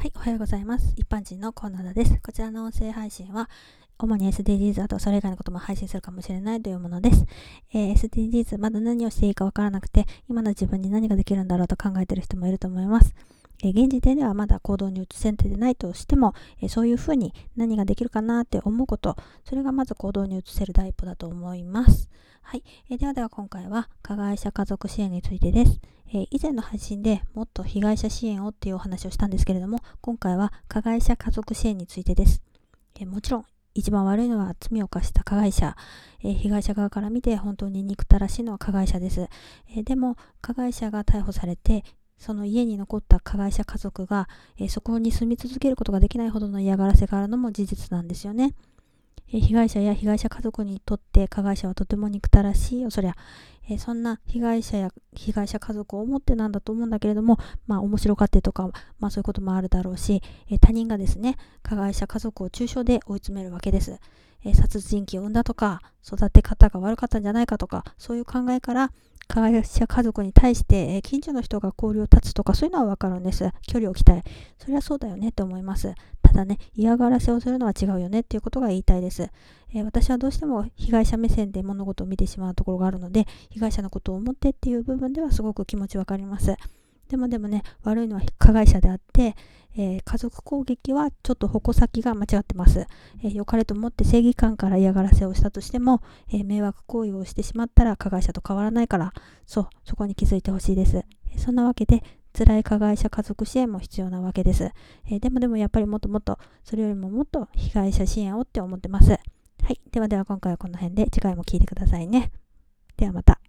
はい、おはようございます。一般人のコーナーです。こちらの音声配信は、主に SDGs あとそれ以外のことも配信するかもしれないというものです。えー、SDGs まだ何をしていいかわからなくて、今の自分に何ができるんだろうと考えている人もいると思います。え、現時点ではまだ行動に移せんてでないとしても、え、そういうふうに何ができるかなって思うこと、それがまず行動に移せる第一歩だと思います。はい、え、ではでは今回は加害者家族支援についてです。え、以前の配信でもっと被害者支援をっていうお話をしたんですけれども、今回は加害者家族支援についてです。え、もちろん、一番悪いのは罪を犯した加害者、え、被害者側から見て本当に憎たらしいのは加害者です。えでも、加害者が逮捕されて、その家に残った加害者家族が、えそこに住み続けることができないほどの嫌がらせがあるのも事実なんですよねえ。被害者や被害者家族にとって加害者はとても憎たらしいよ、そりゃ。えそんな被害者や被害者家族を思ってなんだと思うんだけれども、まあ面白がってとか、まあそういうこともあるだろうし、え他人がですね、加害者家族を中傷で追い詰めるわけです。え殺人鬼を産んだとか、育て方が悪かったんじゃないかとか、そういう考えから、加害者家族に対して、え近所の人が交流を断つとか、そういうのはわかるんです。距離を置きたい。それはそうだよねって思います。ただね、嫌がらせをするのは違うよねっていうことが言いたいです。えー、私はどうしても被害者目線で物事を見てしまうところがあるので、被害者のことを思ってっていう部分ではすごく気持ちわかります。でもでもね、悪いのは加害者であって、えー、家族攻撃はちょっと矛先が間違ってます。えー、良かれと思って正義感から嫌がらせをしたとしても、えー、迷惑行為をしてしまったら加害者と変わらないから、そう、そこに気づいてほしいです。そんなわけで、辛い加害者家族支援も必要なわけです。えー、でもでもやっぱりもっともっと、それよりももっと被害者支援をって思ってます。はい。ではでは今回はこの辺で次回も聴いてくださいね。ではまた。